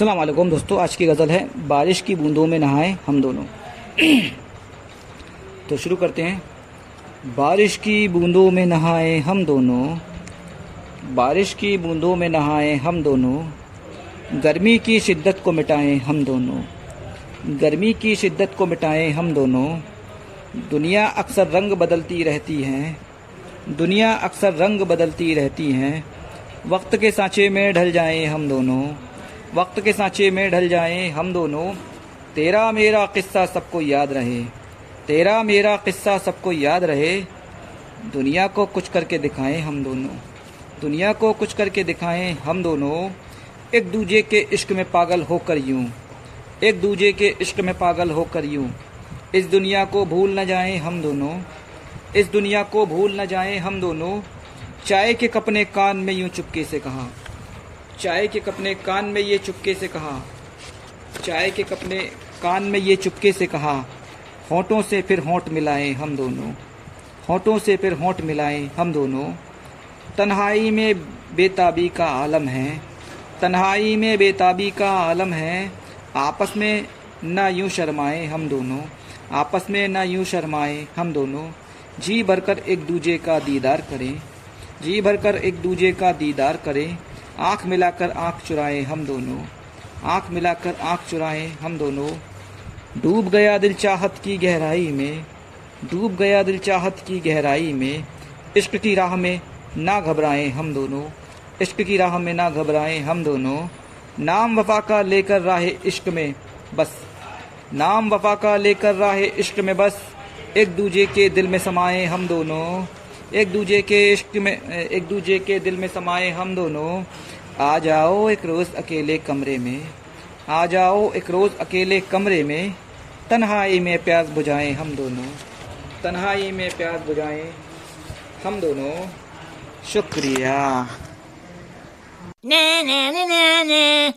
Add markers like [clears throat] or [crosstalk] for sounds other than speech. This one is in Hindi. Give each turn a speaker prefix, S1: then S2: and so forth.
S1: वालेकुम दोस्तों, आज की गज़ल है, बारिश की बूंदों में नहाए हम दोनों। [clears throat] तो शुरू करते हैं। बारिश की बूंदों में नहाए हम दोनों, बारिश की बूंदों में नहाए हम दोनों, गर्मी की शिद्दत को मिटाएँ हम दोनों, गर्मी की शिद्दत को मिटाएँ हम दोनों, दुनिया अक्सर रंग बदलती रहती है, दुनिया अक्सर रंग बदलती रहती है, वक्त के सांचे में ढल जाएँ हम दोनों वक्त के सांचे में ढल जाएँ हम दोनों। तेरा मेरा किस्सा सबको याद रहे। तेरा मेरा किस्सा सबको याद रहे। दुनिया को कुछ करके दिखाएँ हम दोनों। दुनिया को कुछ करके दिखाएँ हम दोनों। एक दूजे के इश्क में पागल होकर यूँ। एक दूजे के इश्क में पागल होकर यूँ। इस दुनिया को भूल न जाएँ हम दोनों। इस दुनिया को भूल न जाएँ हम दोनों। चाय के कपने कान में यूँ चुपके से कहा चाय के कपने कान में ये चुपके से कहा। चाय के कपने कान में ये चुपके से कहा, होठों से फिर होंठ मिलाए हम दोनों। होठों से फिर होंठ मिलाए हम दोनों। तन्हाई में बेताबी का आलम है। तन्हाई में बेताबी का आलम है। आपस में ना यूँ शर्माए हम दोनों। आपस में ना यूँ शर्माए हम दोनों। जी भरकर एक दूजे का दीदार करें। जी भरकर एक दूजे का दीदार करें। आँख मिलाकर आँख चुराए हम दोनों। आँख मिलाकर आँख चुराए हम दोनों। डूब गया दिल चाहत की गहराई में, डूब गया दिल चाहत की गहराई में। इश्क की राह में ना घबराएँ हम दोनों। इश्क की राह में ना घबराएँ हम दोनों। नाम वफा का लेकर राह इश्क में बस। नाम वफा का लेकर राह इश्क में बस। एक दूजे के दिल में समाए हम दोनों। एक दूजे के इश्क में, एक दूजे के दिल में समाए हम दोनों। आ जाओ एक रोज़ अकेले कमरे में। आ जाओ एक रोज़ अकेले कमरे में। तन्हाई में प्यास बुझाएँ हम दोनों। तन्हाई में प्यास बुझाएँ हम दोनों। शुक्रिया।
S2: na na na na na